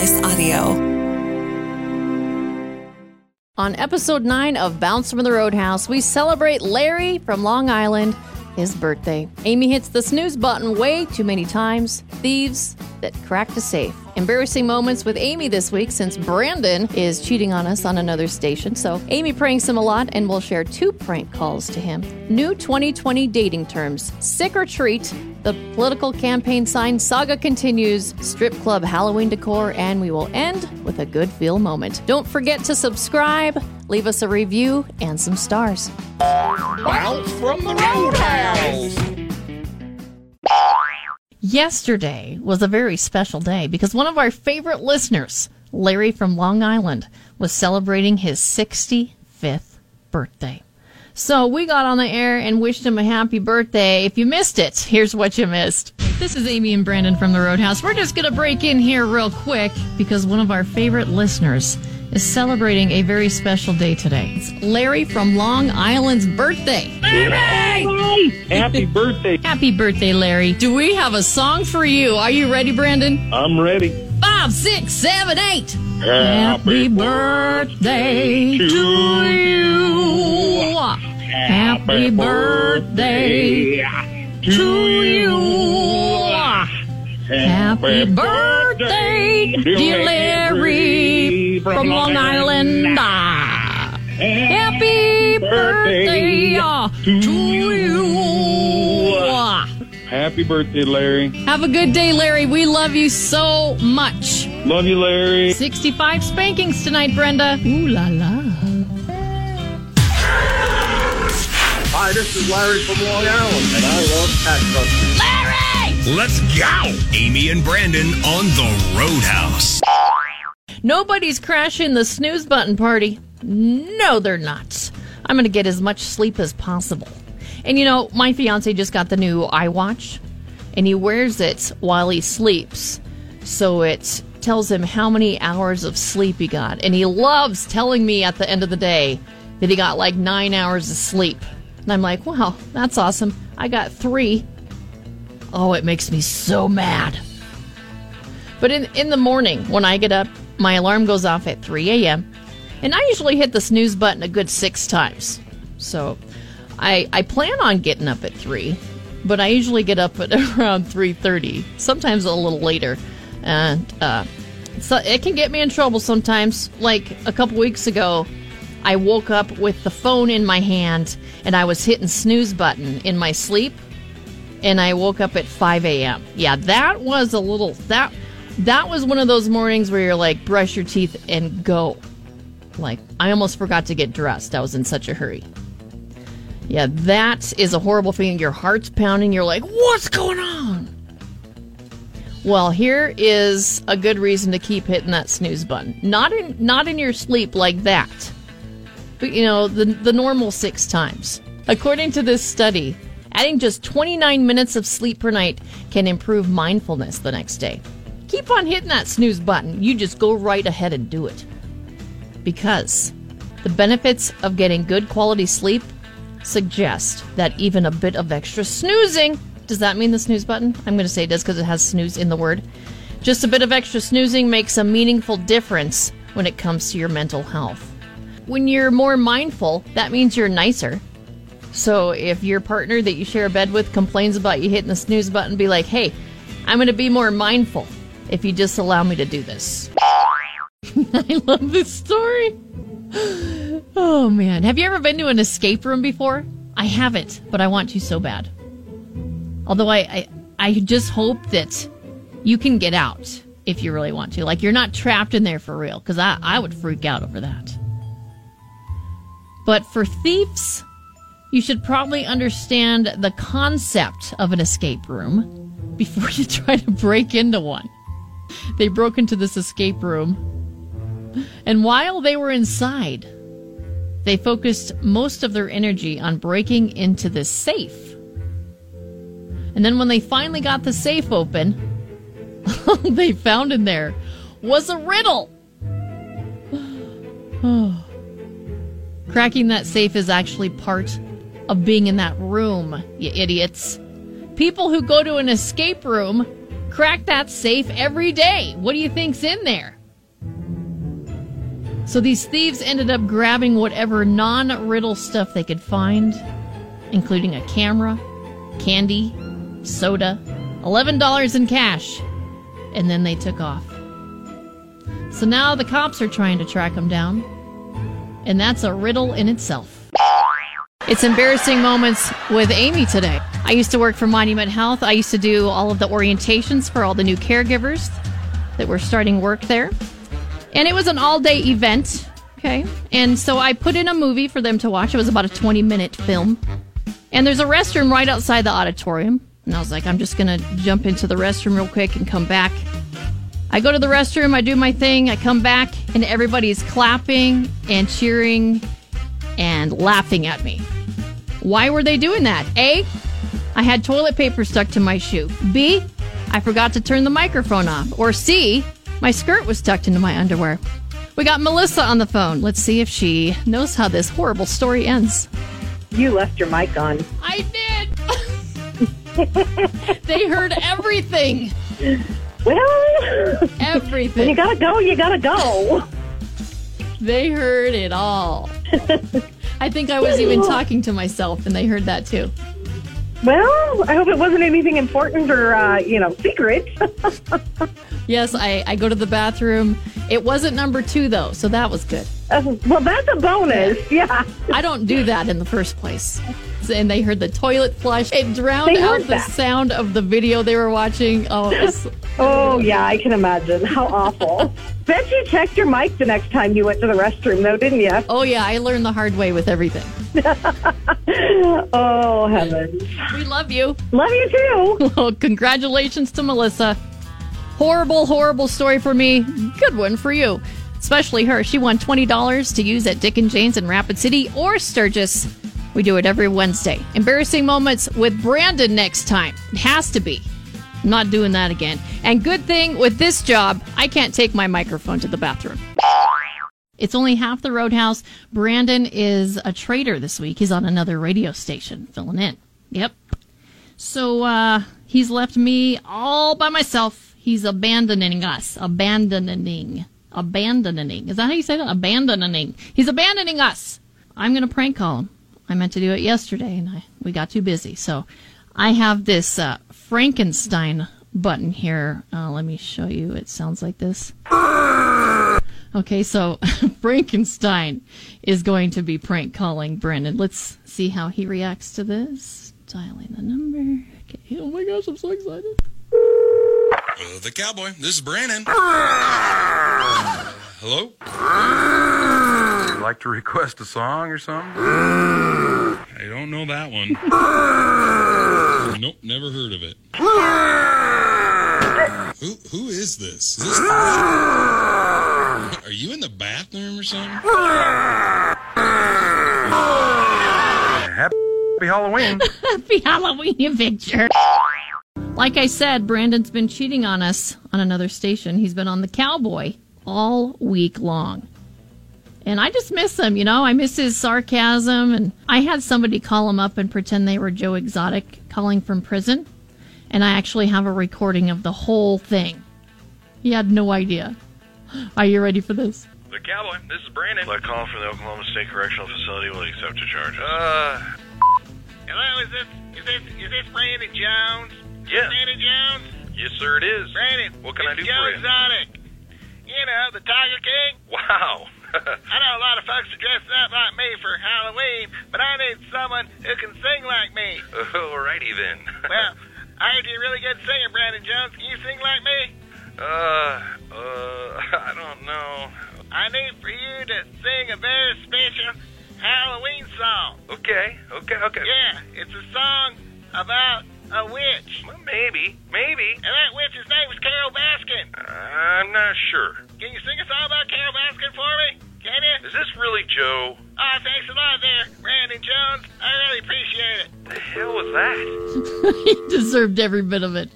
Slice Audio. On episode 9 of Bounce from the Roadhouse, we celebrate Larry from Long Island, his birthday. Amy hits the snooze button way too many times. Thieves that cracked a safe. Embarrassing moments with Amy this week since Brandon is cheating on us on another station. So Amy pranks him a lot and we'll share two prank calls to him. New 2020 dating terms. Sick or treat. The political campaign sign saga continues. Strip club Halloween decor, and we will end with a good feel moment. Don't forget to subscribe, leave us a review, and some stars. Bounce from the Roadhouse. Yesterday was a very special day because one of our favorite listeners, Larry from Long Island, was celebrating his 65th birthday. So we got on the air and wished him a happy birthday. If you missed it, here's what you missed. This is Amy and Brandon from the Roadhouse. We're just going to break in here real quick because one of our favorite listeners is celebrating a very special day today. It's Larry from Long Island's birthday. Larry! Happy birthday. Happy birthday, Larry. Do we have a song for you? Are you ready, Brandon? I'm ready. Five, six, seven, eight. Happy birthday to you. Happy birthday to you. Happy birthday, dear Larry from Long Island. Happy birthday uh, to you. Happy birthday, Larry. Have a good day, Larry. We love you so much. Love you, Larry. 65 spankings tonight, Brenda. Ooh la la. Hi, this is Larry from Long Island, and I love Cat Busters. Let's go. Amy and Brandon on the Roadhouse. Nobody's crashing the snooze button party. No, they're not. I'm going to get as much sleep as possible. And you know, my fiance just got the new iWatch, and he wears it while he sleeps. So it tells him how many hours of sleep he got. And he loves telling me at the end of the day that he got like nine hours of sleep. And I'm like, wow, that's awesome. I got three. Oh, it makes me so mad. But in, in the morning, when I get up, my alarm goes off at 3 a.m. And I usually hit the snooze button a good six times. So I, I plan on getting up at 3, but I usually get up at around 3.30, sometimes a little later. And uh, so it can get me in trouble sometimes. Like a couple weeks ago, I woke up with the phone in my hand and I was hitting snooze button in my sleep and I woke up at 5 a.m. Yeah, that was a little that that was one of those mornings where you're like brush your teeth and go. Like I almost forgot to get dressed. I was in such a hurry. Yeah, that is a horrible feeling. Your heart's pounding. You're like, what's going on? Well, here is a good reason to keep hitting that snooze button. Not in not in your sleep like that. But you know, the the normal 6 times. According to this study, adding just 29 minutes of sleep per night can improve mindfulness the next day. Keep on hitting that snooze button. You just go right ahead and do it. Because the benefits of getting good quality sleep suggest that even a bit of extra snoozing does that mean the snooze button? I'm going to say it does because it has snooze in the word. Just a bit of extra snoozing makes a meaningful difference when it comes to your mental health. When you're more mindful, that means you're nicer. So if your partner that you share a bed with complains about you hitting the snooze button, be like, hey, I'm going to be more mindful if you just allow me to do this. I love this story. Oh man, have you ever been to an escape room before? I haven't, but I want to so bad. Although I, I, I just hope that you can get out if you really want to. Like you're not trapped in there for real, because I, I would freak out over that. But for thieves, you should probably understand the concept of an escape room before you try to break into one. They broke into this escape room, and while they were inside, they focused most of their energy on breaking into this safe. And then when they finally got the safe open, they found in there was a riddle. Cracking that safe is actually part of being in that room, you idiots. People who go to an escape room crack that safe every day. What do you think's in there? So these thieves ended up grabbing whatever non riddle stuff they could find, including a camera, candy, soda, $11 in cash, and then they took off. So now the cops are trying to track them down, and that's a riddle in itself. It's embarrassing moments with Amy today. I used to work for Monument Health. I used to do all of the orientations for all the new caregivers that were starting work there. And it was an all day event. Okay. And so I put in a movie for them to watch. It was about a 20 minute film. And there's a restroom right outside the auditorium. And I was like, I'm just going to jump into the restroom real quick and come back. I go to the restroom, I do my thing, I come back, and everybody's clapping and cheering and laughing at me. Why were they doing that? A, I had toilet paper stuck to my shoe. B, I forgot to turn the microphone off. Or C, my skirt was tucked into my underwear. We got Melissa on the phone. Let's see if she knows how this horrible story ends. You left your mic on. I did. they heard everything. Well, when Everything. you gotta go, you gotta go. They heard it all. I think I was even talking to myself, and they heard that too. Well, I hope it wasn't anything important or, uh, you know, secret. Yes, I, I go to the bathroom. It wasn't number two, though, so that was good. Uh, well, that's a bonus. Yeah. I don't do that in the first place. And they heard the toilet flush. It drowned They out the that. sound of the video they were watching. Oh, it was, Oh, yeah, I can imagine. How awful. Bet you checked your mic the next time you went to the restroom, though, didn't you? oh yeah, I learned the hard way with everything. Oh, heavens. We love you. Love you too. Well, congratulations to Melissa. Horrible, horrible story for me. Good one for you. Especially her. She won $20 to use at Dick and Jane's in Rapid City or Sturgis. We do it every Wednesday. Embarrassing moments with Brandon next time. It has to be. I'm not doing that again. And good thing with this job, I can't take my microphone to the bathroom. It's only half the roadhouse. Brandon is a traitor this week. He's on another radio station filling in. Yep. So uh, he's left me all by myself. He's abandoning us. Abandoning. Abandoning. Is that how you say that? Abandoning. He's abandoning us. I'm going to prank call him. I meant to do it yesterday and I we got too busy. So I have this uh, Frankenstein button here. Uh, let me show you. It sounds like this. Okay, so Frankenstein is going to be prank calling Brandon. Let's see how he reacts to this. Dialing the number. Okay. Oh my gosh, I'm so excited. Uh, the cowboy. This is Brandon. Hello? Would You'd like to request a song or something? I don't know that one. nope, never heard of it. Who who is this? Is this Are you in the bathroom or something? Happy Halloween. Happy Halloween, you picture. Like I said, Brandon's been cheating on us on another station. He's been on the Cowboy all week long. And I just miss him, you know? I miss his sarcasm. And I had somebody call him up and pretend they were Joe Exotic calling from prison. And I actually have a recording of the whole thing. He had no idea. Are you ready for this? The cowboy. This is Brandon. I call from the Oklahoma State Correctional Facility will accept a charge. Uh, Hello, is this is this is this Brandon Jones? Yeah. Brandon Jones? yes, sir, it is. Brandon. What can I do Joe for you? Exotic. You know, the Tiger King. Wow. I know a lot of folks are dressing up like me for Halloween, but I need someone who can sing like me. Alrighty then. Well, I heard you're a really good singer, Brandon Jones. Can you sing like me? uh, uh, I don't know. I need for you to sing a very special Halloween song. Okay, okay, okay. Yeah, it's a song about a witch. Well, maybe, maybe. And that witch's name was Carole Baskin. I'm not sure. Can you sing a song about Carole Baskin for me? Can you? Is this really Joe? Oh, thanks a lot there, Brandon Jones. I really appreciate it. The hell was that? he deserved every bit of it.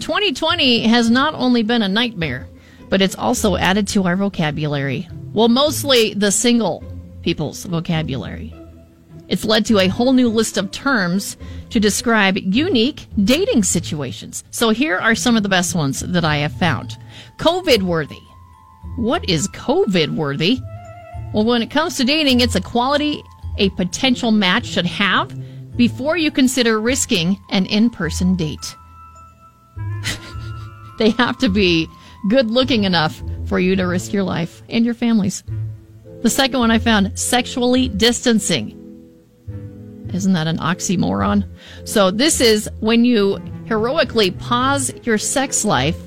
2020 has not only been a nightmare, but it's also added to our vocabulary. Well, mostly the single people's vocabulary. It's led to a whole new list of terms to describe unique dating situations. So here are some of the best ones that I have found. COVID worthy. What is COVID worthy? Well, when it comes to dating, it's a quality a potential match should have before you consider risking an in person date. they have to be good looking enough for you to risk your life and your family's. The second one I found sexually distancing. Isn't that an oxymoron? So, this is when you heroically pause your sex life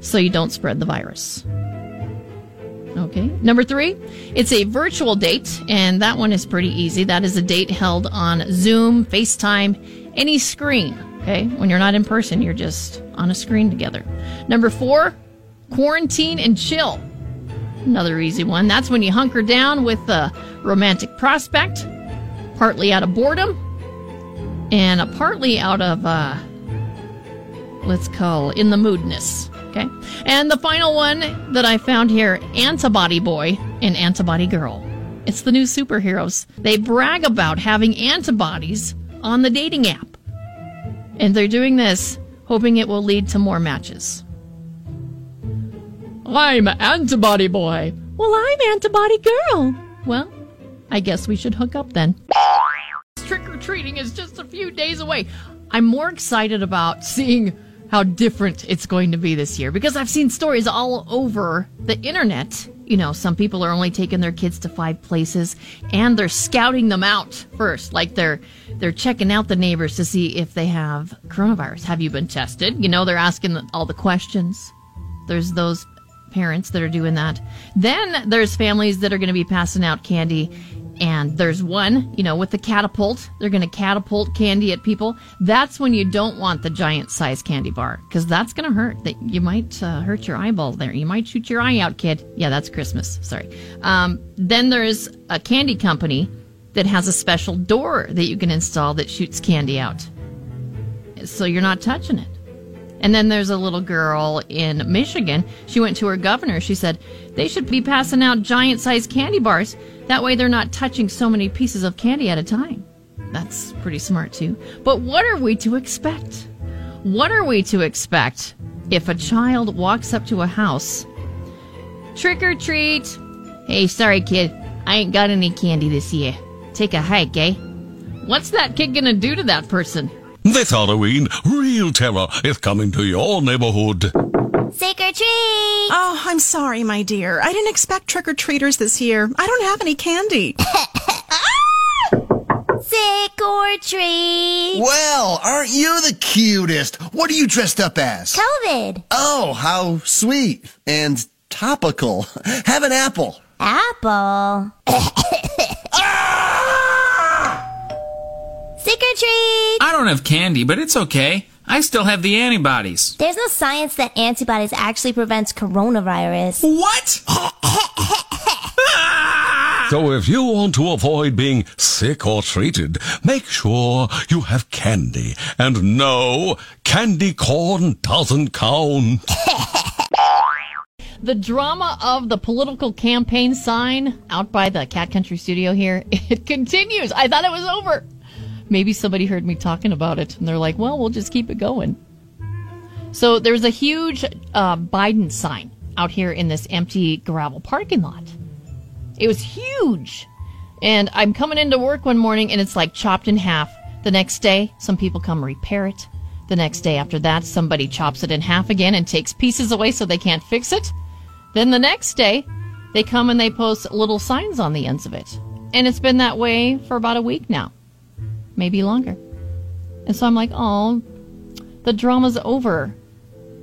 so you don't spread the virus. Okay. Number three, it's a virtual date, and that one is pretty easy. That is a date held on Zoom, FaceTime, any screen. Okay. When you're not in person, you're just on a screen together. Number four, quarantine and chill. Another easy one. That's when you hunker down with a romantic prospect, partly out of boredom, and a partly out of, uh, let's call in the moodness. Okay. And the final one that I found here Antibody Boy and Antibody Girl. It's the new superheroes. They brag about having antibodies on the dating app. And they're doing this hoping it will lead to more matches. I'm Antibody Boy. Well, I'm Antibody Girl. Well, I guess we should hook up then. Trick or treating is just a few days away. I'm more excited about seeing how different it's going to be this year because I've seen stories all over the internet. You know, some people are only taking their kids to five places and they're scouting them out first. Like they're they're checking out the neighbors to see if they have coronavirus. Have you been tested? You know, they're asking all the questions. There's those parents that are doing that. Then there's families that are going to be passing out candy and there's one, you know, with the catapult. They're going to catapult candy at people. That's when you don't want the giant size candy bar because that's going to hurt. That you might uh, hurt your eyeball there. You might shoot your eye out, kid. Yeah, that's Christmas. Sorry. Um, then there's a candy company that has a special door that you can install that shoots candy out, so you're not touching it. And then there's a little girl in Michigan. She went to her governor. She said they should be passing out giant sized candy bars. That way they're not touching so many pieces of candy at a time. That's pretty smart too. But what are we to expect? What are we to expect if a child walks up to a house? Trick or treat. Hey, sorry kid. I ain't got any candy this year. Take a hike, eh? What's that kid gonna do to that person? This Halloween, real terror is coming to your neighborhood. Trick or treat! Oh, I'm sorry, my dear. I didn't expect trick or treaters this year. I don't have any candy. Trick or treat! Well, aren't you the cutest? What are you dressed up as? COVID! Oh, how sweet and topical. Have an apple. Apple. don't have candy, but it's okay. I still have the antibodies. There's no science that antibodies actually prevents coronavirus. What? So if you want to avoid being sick or treated, make sure you have candy. And no, candy corn doesn't count. the drama of the political campaign sign out by the Cat Country studio here, it continues. I thought it was over. Maybe somebody heard me talking about it and they're like, well, we'll just keep it going. So there's a huge uh, Biden sign out here in this empty gravel parking lot. It was huge. And I'm coming into work one morning and it's like chopped in half. The next day, some people come repair it. The next day after that, somebody chops it in half again and takes pieces away so they can't fix it. Then the next day, they come and they post little signs on the ends of it. And it's been that way for about a week now, maybe longer. And so I'm like, oh, the drama's over.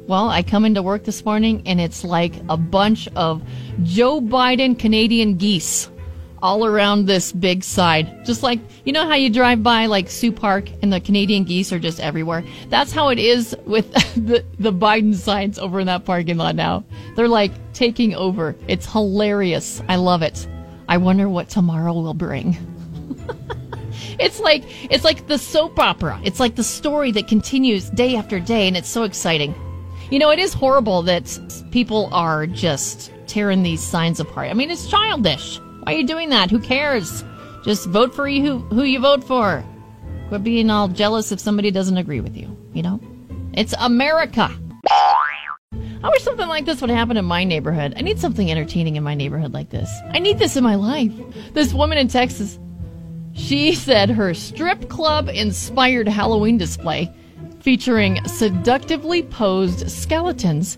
Well, I come into work this morning and it's like a bunch of Joe Biden Canadian geese all around this big side. Just like, you know how you drive by like Sioux Park and the Canadian geese are just everywhere? That's how it is with the, the Biden signs over in that parking lot now. They're like taking over. It's hilarious. I love it. I wonder what tomorrow will bring. it's like it's like the soap opera. It's like the story that continues day after day and it's so exciting. You know, it is horrible that people are just tearing these signs apart. I mean, it's childish. Why are you doing that? Who cares? Just vote for you who, who you vote for. Quit being all jealous if somebody doesn't agree with you. You know, it's America. I wish something like this would happen in my neighborhood. I need something entertaining in my neighborhood like this. I need this in my life. This woman in Texas, she said her strip club inspired Halloween display featuring seductively posed skeletons.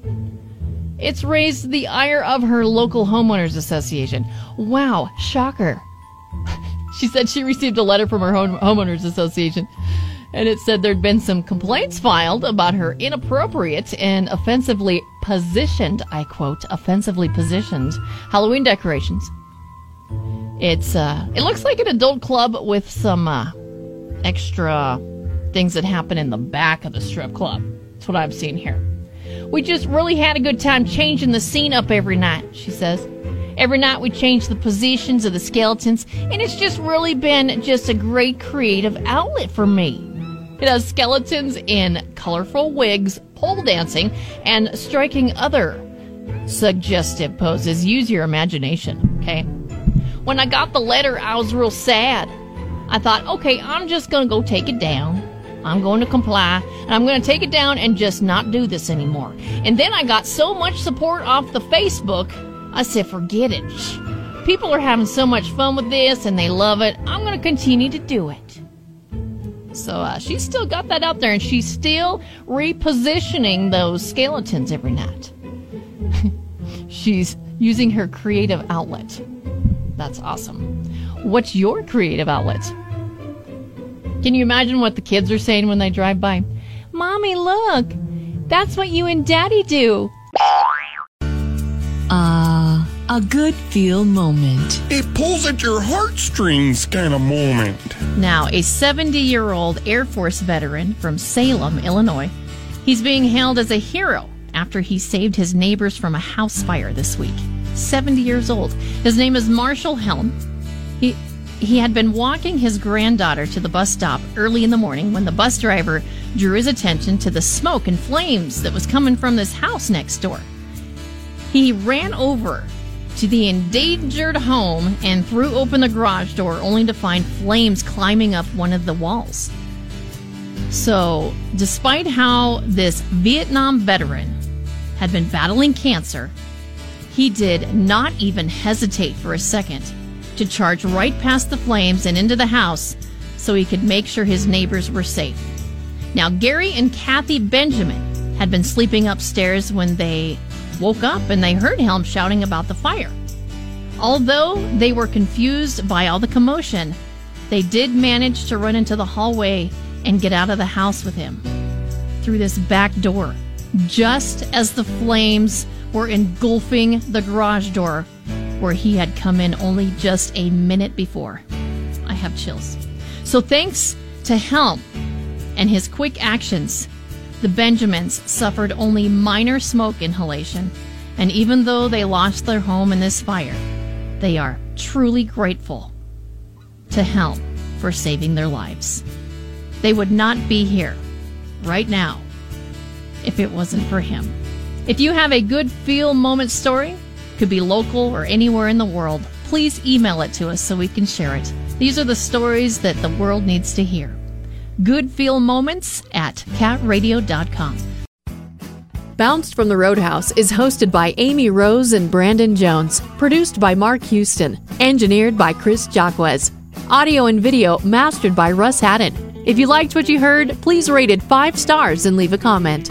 It's raised the ire of her local homeowners association. Wow, shocker. she said she received a letter from her home- homeowners association and it said there'd been some complaints filed about her inappropriate and offensively positioned, I quote, offensively positioned Halloween decorations. It's uh it looks like an adult club with some uh extra things that happen in the back of the strip club. That's what I've seen here. We just really had a good time changing the scene up every night, she says. Every night we change the positions of the skeletons, and it's just really been just a great creative outlet for me. It has skeletons in colorful wigs, pole dancing, and striking other suggestive poses. Use your imagination, okay? When I got the letter, I was real sad. I thought, okay, I'm just gonna go take it down. I'm going to comply, and I'm going to take it down and just not do this anymore. And then I got so much support off the Facebook, I said, forget it. People are having so much fun with this and they love it. I'm going to continue to do it. So uh, she's still got that out there, and she's still repositioning those skeletons every night. she's using her creative outlet. That's awesome. What's your creative outlet? Can you imagine what the kids are saying when they drive by? Mommy, look! That's what you and Daddy do. Ah, a good feel moment. It pulls at your heartstrings kind of moment. Now, a 70 year old Air Force veteran from Salem, Illinois, he's being hailed as a hero after he saved his neighbors from a house fire this week. 70 years old. His name is Marshall Helm. He he had been walking his granddaughter to the bus stop early in the morning when the bus driver drew his attention to the smoke and flames that was coming from this house next door. He ran over to the endangered home and threw open the garage door only to find flames climbing up one of the walls. So, despite how this Vietnam veteran had been battling cancer, he did not even hesitate for a second to charge right past the flames and into the house so he could make sure his neighbors were safe. Now, Gary and Kathy Benjamin had been sleeping upstairs when they woke up and they heard Helm shouting about the fire. Although they were confused by all the commotion, they did manage to run into the hallway and get out of the house with him through this back door, just as the flames were engulfing the garage door where he had come in only just a minute before. I have chills. So, thanks to Helm and his quick actions, the Benjamins suffered only minor smoke inhalation, and even though they lost their home in this fire, they are truly grateful to Helm for saving their lives. They would not be here right now if it wasn't for him. If you have a good feel moment story, could be local or anywhere in the world, please email it to us so we can share it. These are the stories that the world needs to hear. Good Feel Moments at catradio.com. Bounced from the Roadhouse is hosted by Amy Rose and Brandon Jones, produced by Mark Houston, engineered by Chris Jacquez. Audio and video mastered by Russ Haddon. If you liked what you heard, please rate it five stars and leave a comment.